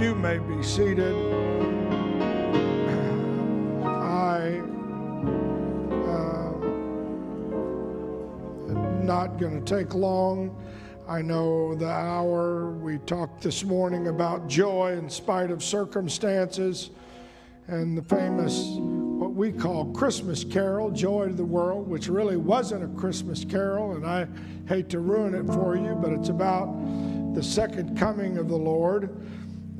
You may be seated. I uh, am not going to take long. I know the hour. We talked this morning about joy in spite of circumstances and the famous, what we call Christmas carol, Joy to the World, which really wasn't a Christmas carol, and I hate to ruin it for you, but it's about the second coming of the Lord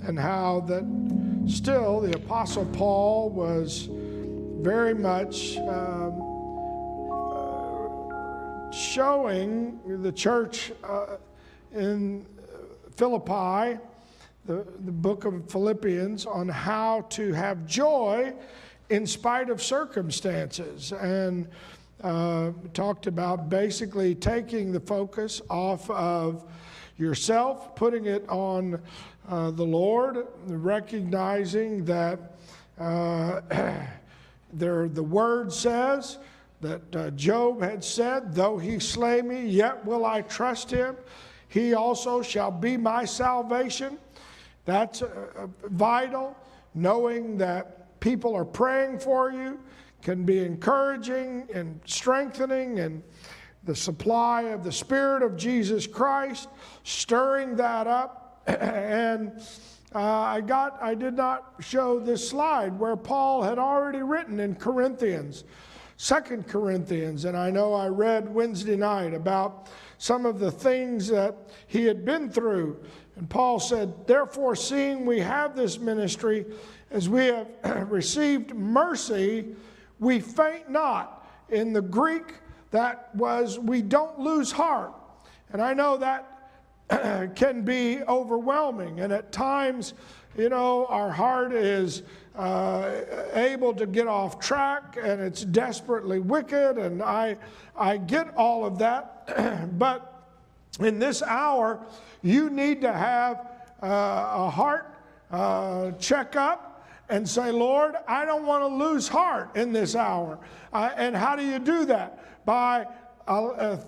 and how that still the Apostle Paul was very much um, uh, showing the church uh, in Philippi, the, the book of Philippians, on how to have joy in spite of circumstances. And uh, talked about basically taking the focus off of yourself, putting it on uh, the Lord, recognizing that uh, there, the word says that uh, Job had said, Though he slay me, yet will I trust him. He also shall be my salvation. That's uh, uh, vital, knowing that people are praying for you can be encouraging and strengthening and the supply of the Spirit of Jesus Christ, stirring that up. and uh, I got, I did not show this slide where Paul had already written in Corinthians, Second Corinthians, and I know I read Wednesday night about some of the things that he had been through. And Paul said, Therefore, seeing we have this ministry, as we have received mercy, we faint not. In the Greek, that was we don't lose heart. And I know that can be overwhelming. And at times, you know, our heart is uh, able to get off track and it's desperately wicked. And I, I get all of that. but in this hour, you need to have uh, a heart uh, checkup and say, Lord, I don't want to lose heart in this hour. Uh, and how do you do that? By uh,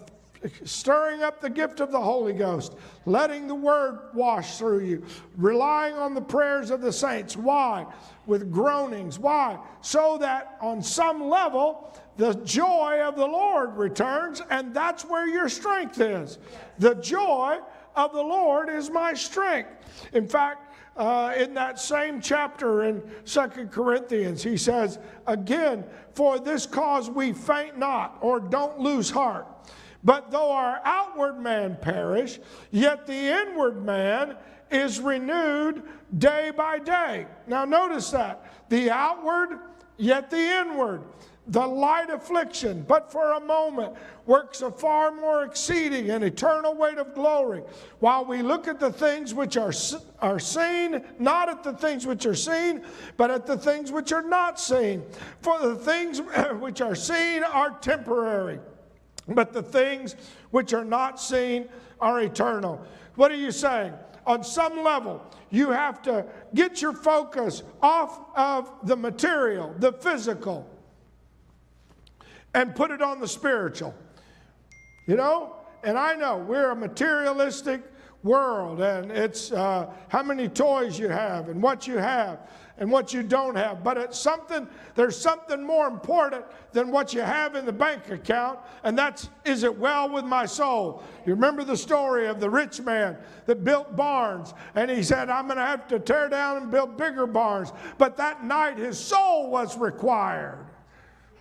stirring up the gift of the Holy Ghost, letting the word wash through you, relying on the prayers of the saints. Why? With groanings. Why? So that on some level, the joy of the Lord returns, and that's where your strength is. The joy of the Lord is my strength. In fact, uh, in that same chapter in Second Corinthians, he says, Again, for this cause we faint not, or don't lose heart. But though our outward man perish, yet the inward man is renewed day by day. Now, notice that. The outward, yet the inward the light affliction, but for a moment, works a far more exceeding and eternal weight of glory. While we look at the things which are, are seen, not at the things which are seen, but at the things which are not seen. For the things which are seen are temporary, but the things which are not seen are eternal. What are you saying? On some level, you have to get your focus off of the material, the physical and put it on the spiritual. You know? And I know we're a materialistic world, and it's uh, how many toys you have, and what you have, and what you don't have. But it's something, there's something more important than what you have in the bank account, and that's is it well with my soul? You remember the story of the rich man that built barns, and he said, I'm going to have to tear down and build bigger barns. But that night his soul was required.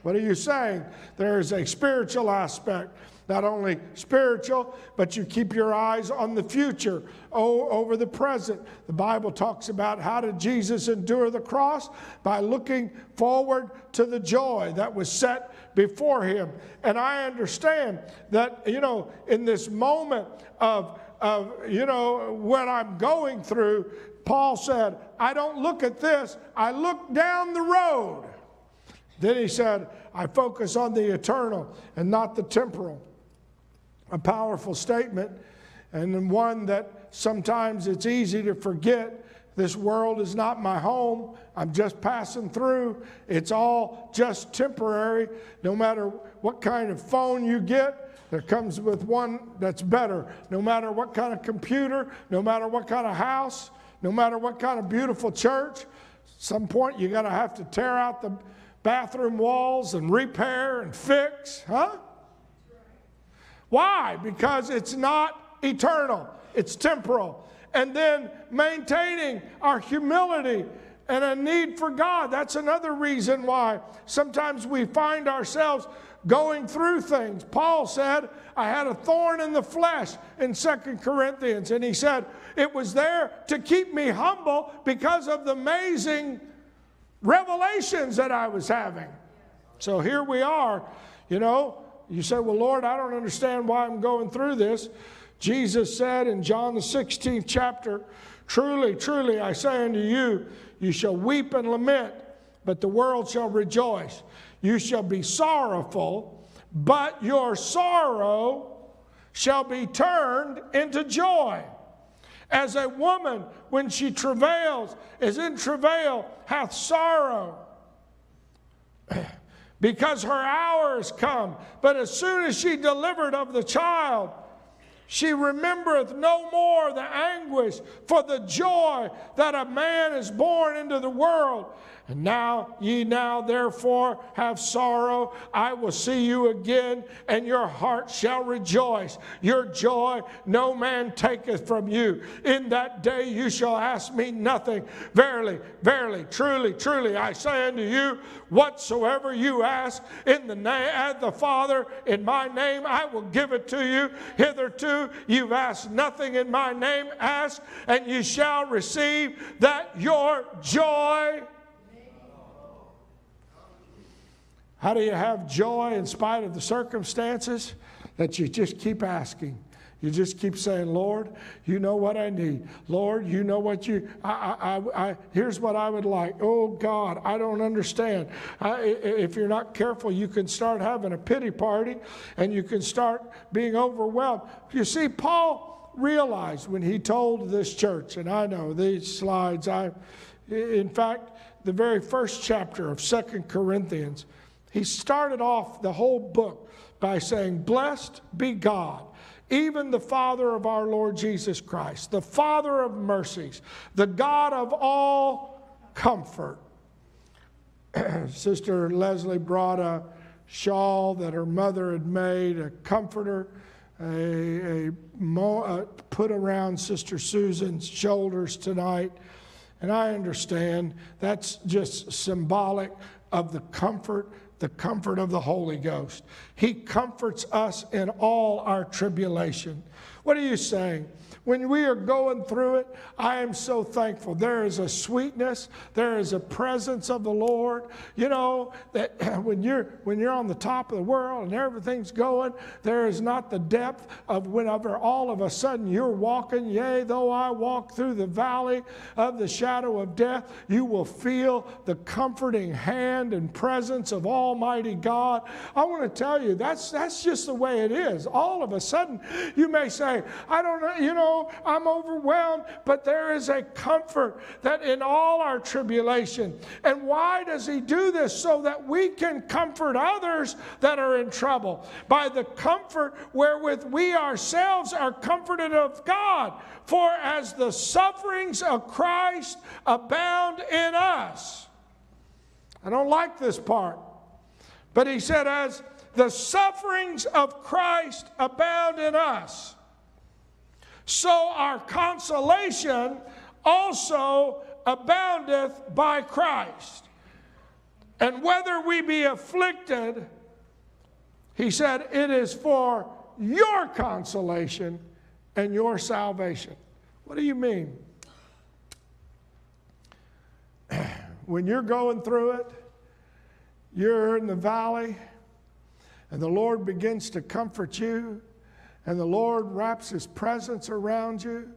What are you saying? There is a spiritual aspect. Not only spiritual, but you keep your eyes on the future oh, over the present. The Bible talks about how did Jesus endure the cross? By looking forward to the joy that was set before him. And I understand that, you know, in this moment of, of you know, what I'm going through, Paul said, I don't look at this, I look down the road. Then he said, I focus on the eternal and not the temporal. A powerful statement, and one that sometimes it's easy to forget. This world is not my home. I'm just passing through. It's all just temporary. No matter what kind of phone you get, there comes with one that's better. No matter what kind of computer, no matter what kind of house, no matter what kind of beautiful church, some point you're going to have to tear out the bathroom walls and repair and fix, huh? Why? Because it's not eternal, it's temporal. And then maintaining our humility and a need for God. That's another reason why sometimes we find ourselves going through things. Paul said, I had a thorn in the flesh in Second Corinthians, and he said, it was there to keep me humble because of the amazing revelations that I was having. So here we are, you know. You say, Well, Lord, I don't understand why I'm going through this. Jesus said in John the 16th chapter, Truly, truly, I say unto you, you shall weep and lament, but the world shall rejoice. You shall be sorrowful, but your sorrow shall be turned into joy. As a woman, when she travails, is in travail, hath sorrow, because her hour is come. But as soon as she delivered of the child, she remembereth no more the anguish for the joy that a man is born into the world. And now ye now therefore have sorrow. I will see you again, and your heart shall rejoice. Your joy no man taketh from you. In that day you shall ask me nothing. Verily, verily, truly, truly, I say unto you, whatsoever you ask in the name of the Father in my name, I will give it to you. Hitherto you've asked nothing in my name. Ask, and you shall receive that your joy How do you have joy in spite of the circumstances? That you just keep asking. You just keep saying, Lord, you know what I need. Lord, you know what you, I, I, I, here's what I would like. Oh God, I don't understand. I, if you're not careful, you can start having a pity party and you can start being overwhelmed. You see, Paul realized when he told this church, and I know these slides, I, in fact, the very first chapter of Second Corinthians, he started off the whole book by saying, Blessed be God, even the Father of our Lord Jesus Christ, the Father of mercies, the God of all comfort. Sister Leslie brought a shawl that her mother had made, a comforter, a, a, mo, put around Sister Susan's shoulders tonight. And I understand that's just symbolic of the comfort the comfort of the Holy Ghost. He comforts us in all our tribulation. What are you saying? When we are going through it, I am so thankful. There is a sweetness, there is a presence of the Lord. You know that when you're when you're on the top of the world and everything's going, there is not the depth of whenever all of a sudden you're walking. Yea, though I walk through the valley of the shadow of death, you will feel the comforting hand and presence of Almighty God. I want to tell you that's that's just the way it is. All of a sudden, you may say, I don't know, you know I'm overwhelmed, but there is a comfort that in all our tribulation. And why does He do this? So that we can comfort others that are in trouble by the comfort wherewith we ourselves are comforted of God. For as the sufferings of Christ abound in us. I don't like this part. But he said, as the sufferings of Christ abound in us, so our consolation also aboundeth by Christ. And whether we be afflicted, he said, it is for your consolation and your salvation. What do you mean? When you're going through it, you're in the valley, and the Lord begins to comfort you and the Lord wraps his presence around you,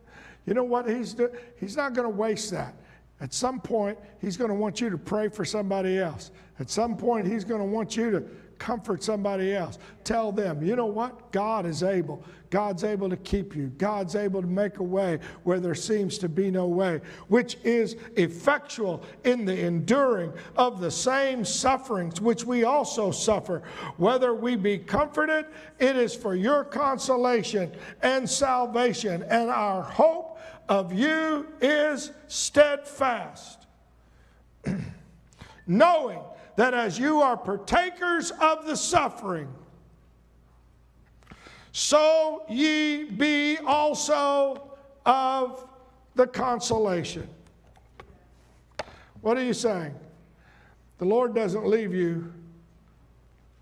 you know what he's doing? He's not going to waste that. At some point, he's going to want you to pray for somebody else. At some point, he's going to want you to comfort somebody else. Tell them, you know what? God is able. God's able to keep you. God's able to make a way where there seems to be no way, which is effectual in the enduring of the same sufferings which we also suffer. Whether we be comforted, it is for your consolation and salvation, and our hope of you is steadfast, knowing that as you are partakers of the suffering, so ye be also of the consolation. What are you saying? The Lord doesn't leave you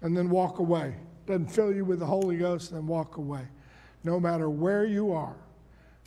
and then walk away, doesn't fill you with the Holy Ghost and then walk away. No matter where you are,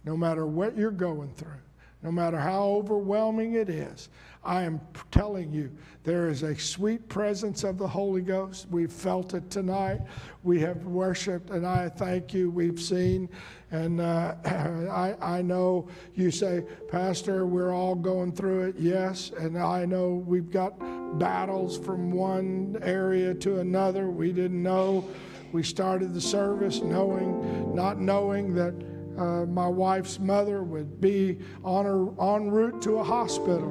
no matter what you're going through, no matter how overwhelming it is, I am telling you, there is a sweet presence of the Holy Ghost. We've felt it tonight. We have worshiped, and I thank you. We've seen, and uh, I, I know you say, Pastor, we're all going through it. Yes, and I know we've got battles from one area to another. We didn't know. We started the service knowing, not knowing that uh, my wife's mother would be on her en route to a hospital.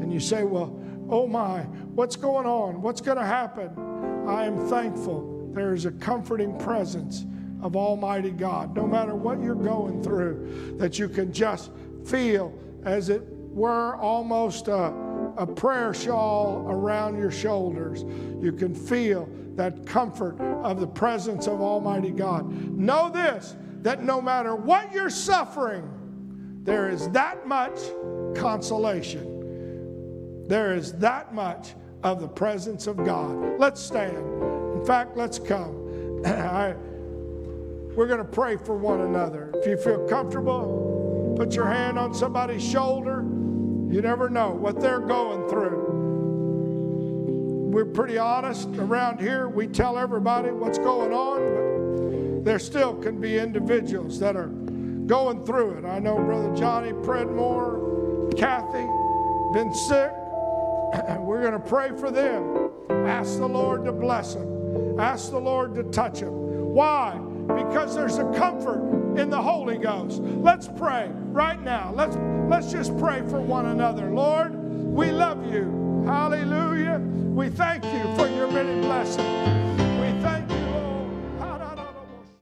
And you say, Well, oh my, what's going on? What's going to happen? I am thankful there is a comforting presence of Almighty God, no matter what you're going through, that you can just feel as it were almost a, a prayer shawl around your shoulders. You can feel that comfort of the presence of Almighty God. Know this that no matter what you're suffering, there is that much consolation. There is that much of the presence of God. Let's stand. In fact, let's come. I, we're going to pray for one another. If you feel comfortable, put your hand on somebody's shoulder. You never know what they're going through. We're pretty honest around here. We tell everybody what's going on, there still can be individuals that are going through it. I know Brother Johnny Predmore, Kathy, been sick. We're going to pray for them. Ask the Lord to bless them. Ask the Lord to touch them. Why? Because there's a comfort in the Holy Ghost. Let's pray right now. Let's let's just pray for one another. Lord, we love you. Hallelujah. We thank you for your many blessings.